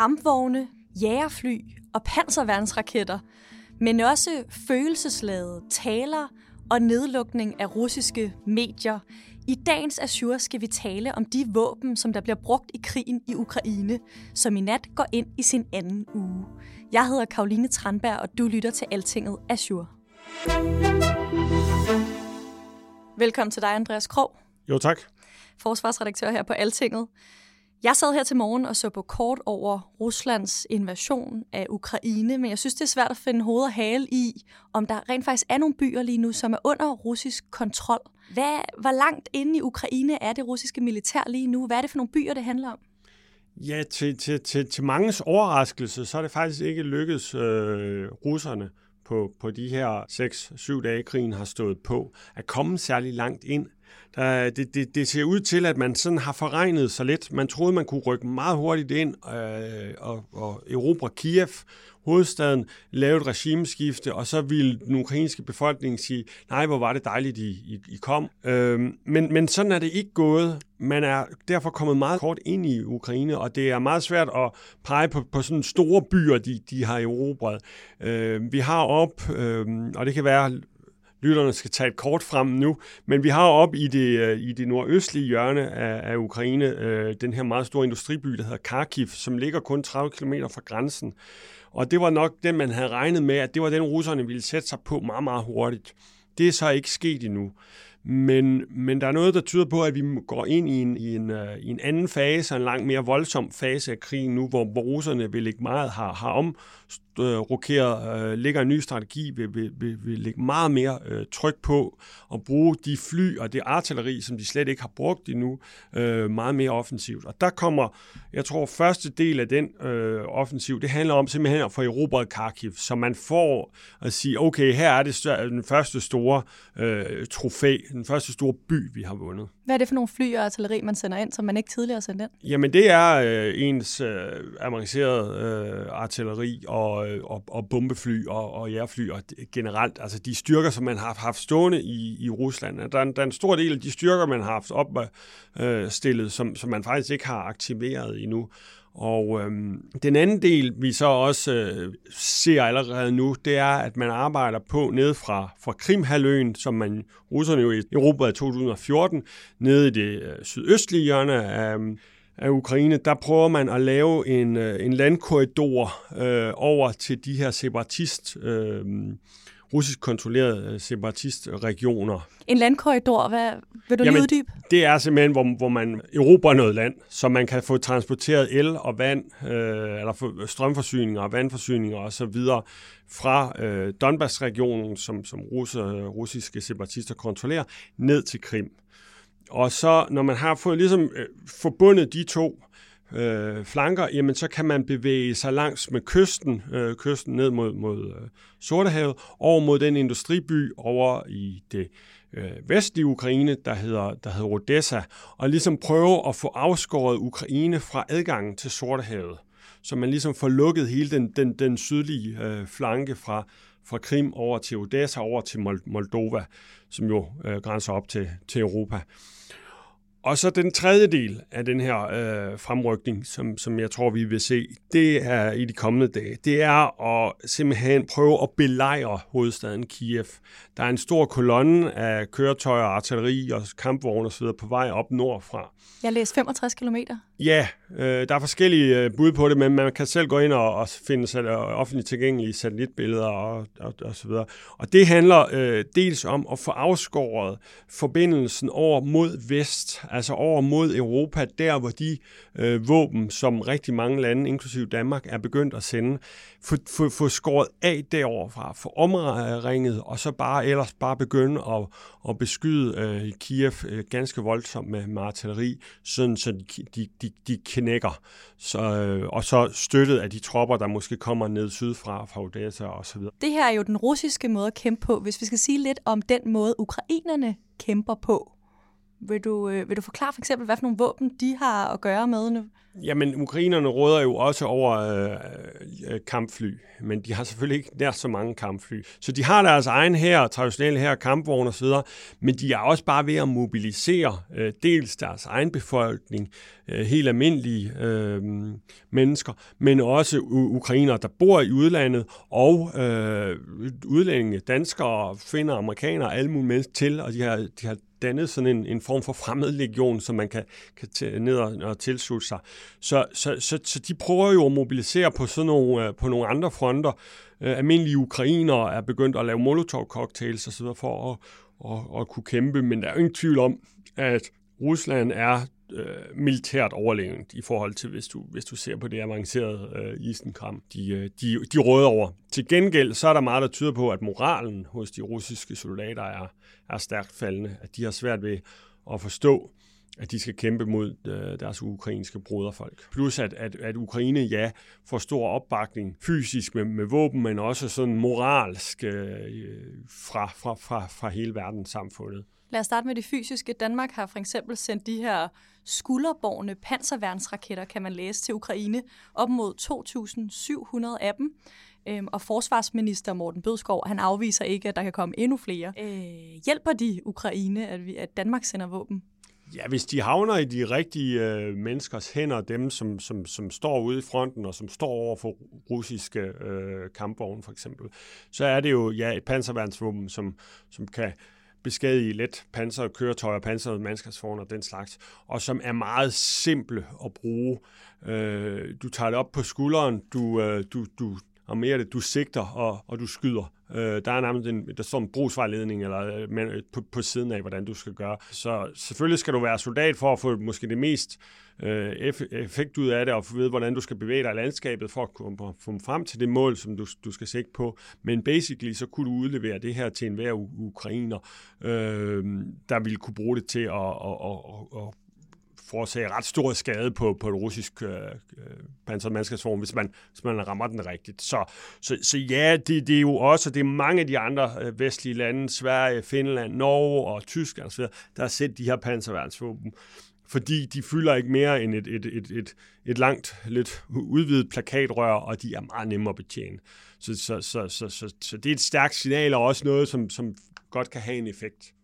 Kampvogne, jægerfly og panserværnsraketter, men også følelsesladede taler og nedlukning af russiske medier. I dagens Azure skal vi tale om de våben, som der bliver brugt i krigen i Ukraine, som i nat går ind i sin anden uge. Jeg hedder Karoline Tranberg, og du lytter til Altinget Azure. Velkommen til dig, Andreas Krog. Jo, tak. Forsvarsredaktør her på Altinget. Jeg sad her til morgen og så på kort over Ruslands invasion af Ukraine, men jeg synes, det er svært at finde hoved og hale i, om der rent faktisk er nogle byer lige nu, som er under russisk kontrol. Hvad, hvor langt inde i Ukraine er det russiske militær lige nu? Hvad er det for nogle byer, det handler om? Ja, til, til, til, til mangens overraskelse, så er det faktisk ikke lykkedes øh, russerne på, på de her 6-7 dage, krigen har stået på, at komme særlig langt ind der, det, det, det ser ud til, at man sådan har forregnet sig lidt. Man troede, man kunne rykke meget hurtigt ind øh, og, og erobre Kiev, hovedstaden, lave et regimeskifte, og så ville den ukrainske befolkning sige, nej, hvor var det dejligt, I, I, I kom. Øh, men, men sådan er det ikke gået. Man er derfor kommet meget kort ind i Ukraine, og det er meget svært at pege på, på sådan store byer, de, de har erobret. Øh, vi har op, øh, og det kan være lytterne skal tage et kort frem nu, men vi har op i det, øh, i det nordøstlige hjørne af, af Ukraine øh, den her meget store industriby, der hedder Kharkiv, som ligger kun 30 km fra grænsen. Og det var nok den, man havde regnet med, at det var den, russerne ville sætte sig på meget, meget hurtigt. Det er så ikke sket endnu. Men, men der er noget, der tyder på, at vi går ind i en, i en, uh, i en anden fase, en langt mere voldsom fase af krigen nu, hvor, russerne vil ikke meget har, har om, øh, uh, lægger en ny strategi, vil, vil, vil, vil lægge meget mere øh, tryk på at bruge de fly og det artilleri, som de slet ikke har brugt endnu, øh, meget mere offensivt. Og der kommer, jeg tror, første del af den øh, offensiv, det handler om simpelthen at få erobret Kharkiv, så man får at sige, okay, her er det den første store øh, trofæ, den første store by, vi har vundet. Hvad er det for nogle fly og artilleri, man sender ind, som man ikke tidligere sendte ind? Jamen, det er øh, ens øh, avancerede øh, artilleri og, øh, og, og bombefly og, og jærfly og generelt. Altså de styrker, som man har haft stående i, i Rusland. Der er, en, der er en stor del af de styrker, man har haft opstillet, øh, som, som man faktisk ikke har aktiveret endnu. Og øhm, den anden del, vi så også øh, ser allerede nu, det er, at man arbejder på ned fra, fra Krimhaløen, som man russerne jo i Europa i 2014, nede i det øh, sydøstlige hjørne af, af Ukraine, der prøver man at lave en, øh, en landkorridor øh, over til de her separatist øh, russisk kontrollerede øh, separatistregioner. En landkorridor, hvad vil du Jamen, uddybe? Det er simpelthen, hvor, hvor man erobrer noget land, så man kan få transporteret el og vand, øh, eller strømforsyninger og vandforsyninger osv. fra øh, Donbass-regionen, som, som russer, russiske separatister kontrollerer, ned til Krim. Og så, når man har fået ligesom øh, forbundet de to øh, flanker, jamen så kan man bevæge sig langs med kysten, øh, kysten ned mod, mod øh, Sortehavet, over mod den industriby over i det øh, vestlige Ukraine, der hedder, der hedder Odessa, og ligesom prøve at få afskåret Ukraine fra adgangen til Sortehavet, så man ligesom får lukket hele den, den, den sydlige øh, flanke fra, fra Krim over til Odessa, over til Moldova, som jo øh, grænser op til, til Europa. Og så den tredje del af den her øh, fremrykning, som, som jeg tror, vi vil se, det er i de kommende dage, det er at simpelthen prøve at belejre hovedstaden Kiev. Der er en stor kolonne af køretøjer, artilleri og kampvogne osv. på vej op nordfra. Jeg læste 65 kilometer. Ja, øh, der er forskellige øh, bud på det, men man kan selv gå ind og, og finde sat, øh, offentligt tilgængelige satellitbilleder og, og, og så videre. Og det handler øh, dels om at få afskåret forbindelsen over mod vest, altså over mod Europa, der hvor de øh, våben, som rigtig mange lande, inklusive Danmark, er begyndt at sende, få, få, få skåret af deroverfra, få omringet, og så bare ellers bare begynde at, at beskyde øh, Kiev øh, ganske voldsomt med, med artilleri, sådan så de, de, de, de knækker. Så, øh, og så støttet af de tropper, der måske kommer ned sydfra, fra Odessa og så videre. Det her er jo den russiske måde at kæmpe på. Hvis vi skal sige lidt om den måde, ukrainerne kæmper på, vil du, øh, vil du forklare for eksempel, hvad for nogle våben de har at gøre med nu? Jamen, ukrainerne råder jo også over øh, øh kampfly, men de har selvfølgelig ikke nær så mange kampfly. Så de har deres egen her, traditionelle her, kampvogne osv., men de er også bare ved at mobilisere øh, dels deres egen befolkning, øh, helt almindelige øh, mennesker, men også ukrainere, der bor i udlandet, og øh, udlændinge, danskere, finder, amerikanere, alle mulige mennesker til, og de har, de har dannet sådan en, en form for fremmed legion, som man kan, kan tage ned og, og tilslutte sig. Så, så, så, så de prøver jo at mobilisere på sådan nogle, øh, på nogle andre fronter. Øh, almindelige ukrainere er begyndt at lave molotov-cocktails osv. for at, at, at kunne kæmpe, men der er jo ingen tvivl om, at Rusland er øh, militært overlegent i forhold til, hvis du, hvis du ser på det avancerede øh, isenkram, de, øh, de, de råder over. Til gengæld så er der meget, der tyder på, at moralen hos de russiske soldater er, er stærkt faldende, at de har svært ved at forstå, at de skal kæmpe mod øh, deres ukrainske broderfolk. Plus at, at, at Ukraine, ja, får stor opbakning fysisk med, med våben, men også sådan moralsk øh, fra, fra, fra, fra hele verdenssamfundet. Lad os starte med det fysiske. Danmark har for eksempel sendt de her skulderborgne panserværnsraketter, kan man læse, til Ukraine. Op mod 2.700 af dem. Øhm, og forsvarsminister Morten Bødskov, han afviser ikke, at der kan komme endnu flere. Øh, hjælper de Ukraine, at, vi, at Danmark sender våben? Ja, hvis de havner i de rigtige øh, menneskers hænder, dem som, som, som står ude i fronten og som står over for russiske øh, kampvogne for eksempel, så er det jo ja, et panserværnsvåben, som, som kan beskadige let pansrede køretøjer, pansrede mandskabsvogne og den slags, og som er meget simple at bruge. Øh, du tager det op på skulderen, du, øh, du, du, og mere det, du sigter og, og du skyder. Øh, der er nærmest en, der står en brugsvejledning eller, øh, men, øh, på, på siden af, hvordan du skal gøre. Så selvfølgelig skal du være soldat for at få måske det mest øh, effekt ud af det, og få vide, hvordan du skal bevæge dig i landskabet for at komme frem til det mål, som du, du skal sigte på. Men basically, så kunne du udlevere det her til enhver ukrainer, øh, der ville kunne bruge det til at, at, at, at forårsage ret stor skade på, på et russisk øh, øh hvis man, hvis man rammer den rigtigt. Så, så, så ja, det, det er jo også, det er mange af de andre øh, vestlige lande, Sverige, Finland, Norge og Tyskland osv., der har sendt de her panserværnsvåben fordi de fylder ikke mere end et, et, et, et, et langt, lidt udvidet plakatrør, og de er meget nemmere at betjene. Så, så, så, så, så, så det er et stærkt signal, og også noget, som, som godt kan have en effekt.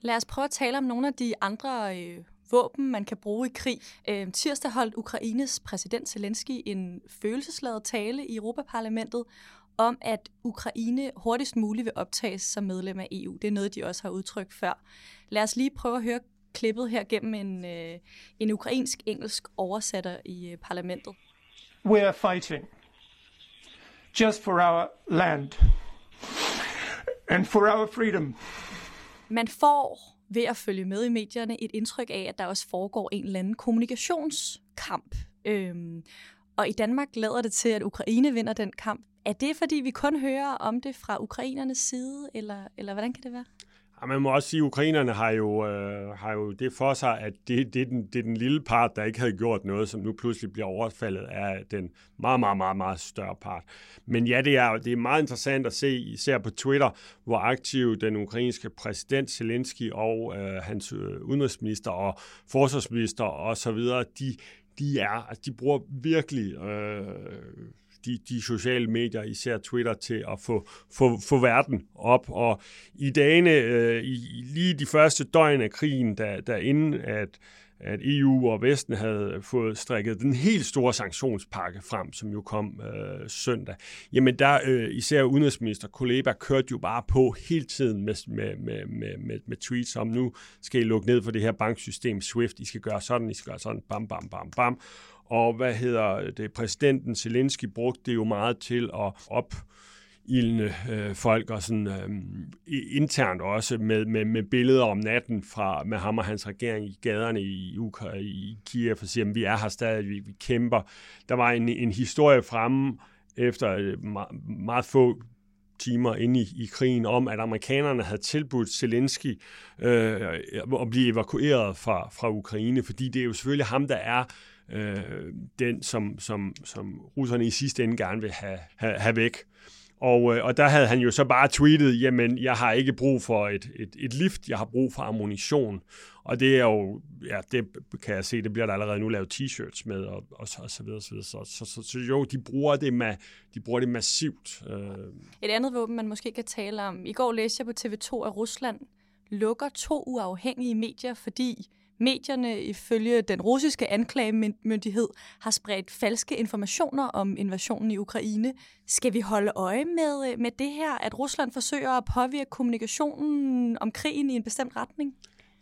Lad os prøve at tale om nogle af de andre øh, våben, man kan bruge i krig. Øh, tirsdag holdt Ukraines præsident Zelensky en følelsesladet tale i Europaparlamentet om, at Ukraine hurtigst muligt vil optages som medlem af EU. Det er noget, de også har udtrykt før. Lad os lige prøve at høre klippet her gennem en, øh, en ukrainsk-engelsk oversætter i øh, parlamentet. We are fighting just for our land and for our freedom. Man får ved at følge med i medierne et indtryk af, at der også foregår en eller anden kommunikationskamp. Øhm, og i Danmark lader det til, at Ukraine vinder den kamp. Er det, fordi vi kun hører om det fra ukrainernes side, eller, eller hvordan kan det være? Ja, man må også sige, at ukrainerne har jo, øh, har jo det for sig, at det, det, er den, det er den lille part, der ikke havde gjort noget, som nu pludselig bliver overfaldet af den meget, meget, meget, meget større part. Men ja, det er, det er meget interessant at se, især på Twitter, hvor aktiv den ukrainske præsident Zelensky og øh, hans øh, udenrigsminister og forsvarsminister osv., de, de er, altså de bruger virkelig øh, de, de sociale medier, især Twitter, til at få, få, få verden op. Og i dagene, øh, i, lige de første døgn af krigen, da, da inden at, at EU og Vesten havde fået strikket den helt store sanktionspakke frem, som jo kom øh, søndag, jamen der øh, især udenrigsminister Kuleba kørte jo bare på hele tiden med, med, med, med, med, med tweets om, nu skal I lukke ned for det her banksystem SWIFT, I skal gøre sådan, I skal gøre sådan, bam, bam, bam, bam. Og hvad hedder det, præsidenten Zelensky brugte det jo meget til at op ildende øh, folk, og sådan øh, internt også med, med, med billeder om natten fra med ham og hans regering i gaderne i, Ukra- i Kiev, og siger, at vi er her stadig, vi, vi kæmper. Der var en, en historie fremme efter øh, meget, meget få timer inde i, i krigen om, at amerikanerne havde tilbudt Zelensky øh, at blive evakueret fra, fra Ukraine, fordi det er jo selvfølgelig ham, der er øh, den, som, som, som russerne i sidste ende gerne vil have, have, have væk. Og, øh, og der havde han jo så bare tweetet, jamen, jeg har ikke brug for et, et, et lift, jeg har brug for ammunition. Og det er jo, ja, det kan jeg se, det bliver der allerede nu lavet t-shirts med, og, og, så, og så videre, så, videre. Så, så, så, så jo, de bruger det, ma, de bruger det massivt. Øh. Et andet våben, man måske kan tale om. I går læste jeg på TV2, at Rusland lukker to uafhængige medier, fordi medierne ifølge den russiske anklagemyndighed har spredt falske informationer om invasionen i Ukraine. Skal vi holde øje med, med det her, at Rusland forsøger at påvirke kommunikationen om krigen i en bestemt retning?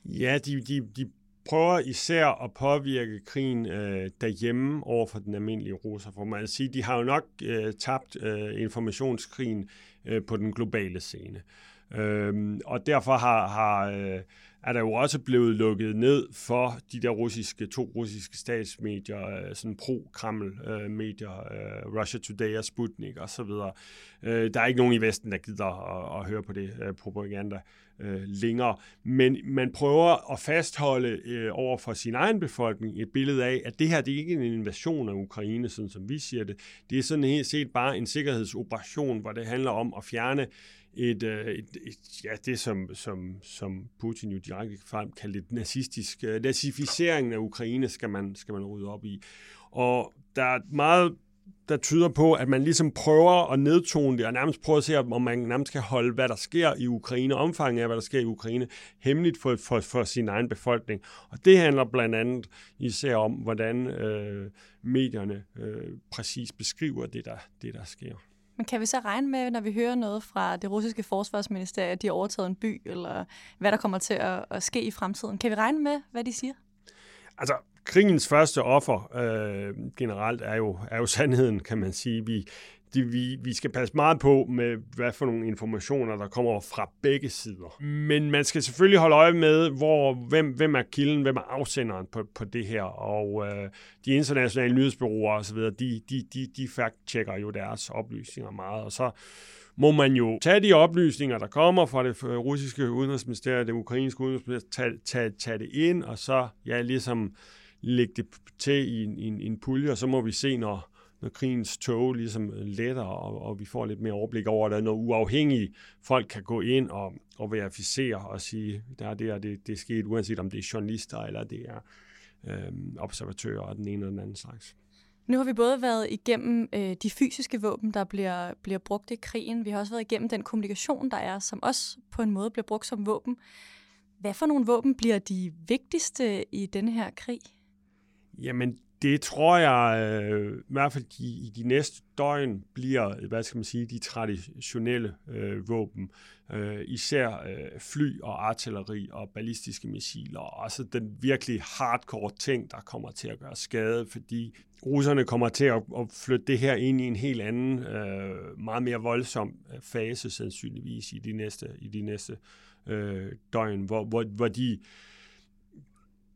Ja, de, de, de prøver især at påvirke krigen øh, derhjemme over for den almindelige russer. For man sige, de har jo nok øh, tabt øh, informationskrigen øh, på den globale scene. Øh, og derfor har, har øh, er der jo også blevet lukket ned for de der russiske, to russiske statsmedier, øh, sådan pro-Kreml-medier, øh, øh, Russia Today og Sputnik osv. Der er ikke nogen i Vesten, der gider at, at høre på det propaganda længere. Men man prøver at fastholde over for sin egen befolkning et billede af, at det her det er ikke en invasion af Ukraine, sådan som vi siger det. Det er sådan helt set bare en sikkerhedsoperation, hvor det handler om at fjerne øh, Øh, et, et, ja, det som, som, som Putin jo direkte frem kaldte et nazistisk, uh, nazificering af Ukraine skal man, skal man rydde op i. Og der er meget der tyder på, at man ligesom prøver at nedtone det, og nærmest prøver at se, om man nærmest kan holde, hvad der sker i Ukraine, omfanget af, hvad der sker i Ukraine, hemmeligt for, for, for sin egen befolkning. Og det handler blandt andet især om, hvordan øh, medierne øh, præcis beskriver det der, det, der sker. Men kan vi så regne med, når vi hører noget fra det russiske forsvarsministerium, at de har overtaget en by, eller hvad der kommer til at, at ske i fremtiden? Kan vi regne med, hvad de siger? Altså, krigens første offer øh, generelt er jo, er jo sandheden, kan man sige. Vi, de, vi, vi skal passe meget på med, hvad for nogle informationer, der kommer fra begge sider. Men man skal selvfølgelig holde øje med, hvor, hvem, hvem er kilden, hvem er afsenderen på, på det her. Og øh, de internationale nyhedsbyråer osv., de, de, de, de fact-checker jo deres oplysninger meget. Og så må man jo tage de oplysninger, der kommer fra det russiske udenrigsministerium, det ukrainske udenrigsministerium, tage, tage, tage det ind, og så ja, ligesom lægge det til i en, en, en pulje, og så må vi se, når, når krigens tog ligesom letter, og, og vi får lidt mere overblik over det, når uafhængige folk kan gå ind og, og verificere og sige, der er det og det, det er sket, uanset om det er journalister eller det er øh, observatører og den ene eller den anden slags. Nu har vi både været igennem øh, de fysiske våben, der bliver, bliver brugt i krigen. Vi har også været igennem den kommunikation, der er, som også på en måde bliver brugt som våben. Hvad for nogle våben bliver de vigtigste i denne her krig? Jamen, det tror jeg øh, i hvert fald de, i de næste døgn bliver, øh, hvad skal man sige, de traditionelle øh, våben. Øh, især øh, fly og artilleri og ballistiske missiler. Og altså den virkelig hardcore ting, der kommer til at gøre skade, fordi russerne kommer til at, at flytte det her ind i en helt anden, øh, meget mere voldsom øh, fase sandsynligvis i de næste, i de næste øh, døgn, hvor, hvor, hvor de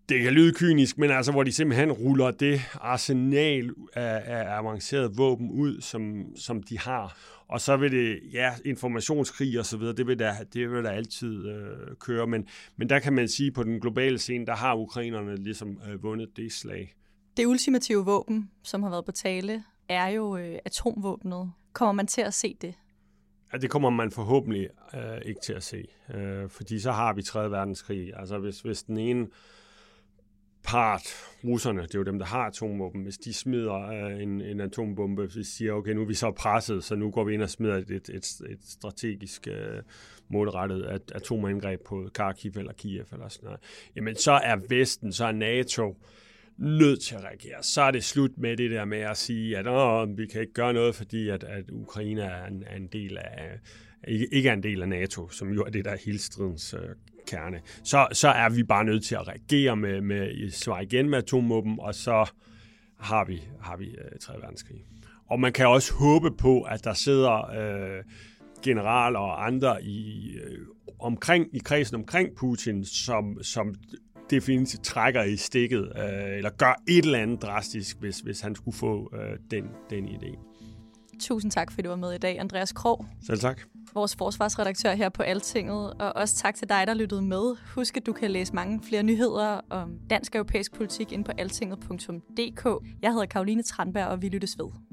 det kan lyde kynisk, men altså, hvor de simpelthen ruller det arsenal af, af avanceret våben ud, som, som de har. Og så vil det, ja, informationskrig og så videre, det vil der, det vil der altid øh, køre. Men, men der kan man sige, på den globale scene, der har ukrainerne ligesom øh, vundet det slag. Det ultimative våben, som har været på tale, er jo øh, atomvåbnet. Kommer man til at se det? Ja, det kommer man forhåbentlig øh, ikke til at se. Øh, fordi så har vi 3. verdenskrig. Altså hvis, hvis den ene part, russerne, det er jo dem, der har atomvåben, hvis de smider øh, en, en atombombe, hvis de siger, okay, nu er vi så presset, så nu går vi ind og smider et, et, et, strategisk øh, målrettet at, atomangreb på Kharkiv eller Kiev eller sådan noget, jamen så er Vesten, så er NATO nødt til at reagere. Så er det slut med det der med at sige, at Åh, vi kan ikke gøre noget, fordi at, at Ukraine er en, er en del af, ikke er en del af NATO, som jo er det, der er hele stridens øh, kerne, så, så er vi bare nødt til at reagere med, med svar igen med atomvåben, og så har vi, har vi øh, 3. verdenskrig. Og man kan også håbe på, at der sidder øh, generaler og andre i, øh, omkring, i kredsen omkring Putin, som, som definitivt trækker i stikket, øh, eller gør et eller andet drastisk, hvis, hvis han skulle få øh, den, den idé. Tusind tak, fordi du var med i dag, Andreas Krog. Selv tak vores forsvarsredaktør her på Altinget, og også tak til dig, der lyttede med. Husk, at du kan læse mange flere nyheder om dansk og europæisk politik ind på altinget.dk. Jeg hedder Karoline Tranberg, og vi lyttes ved.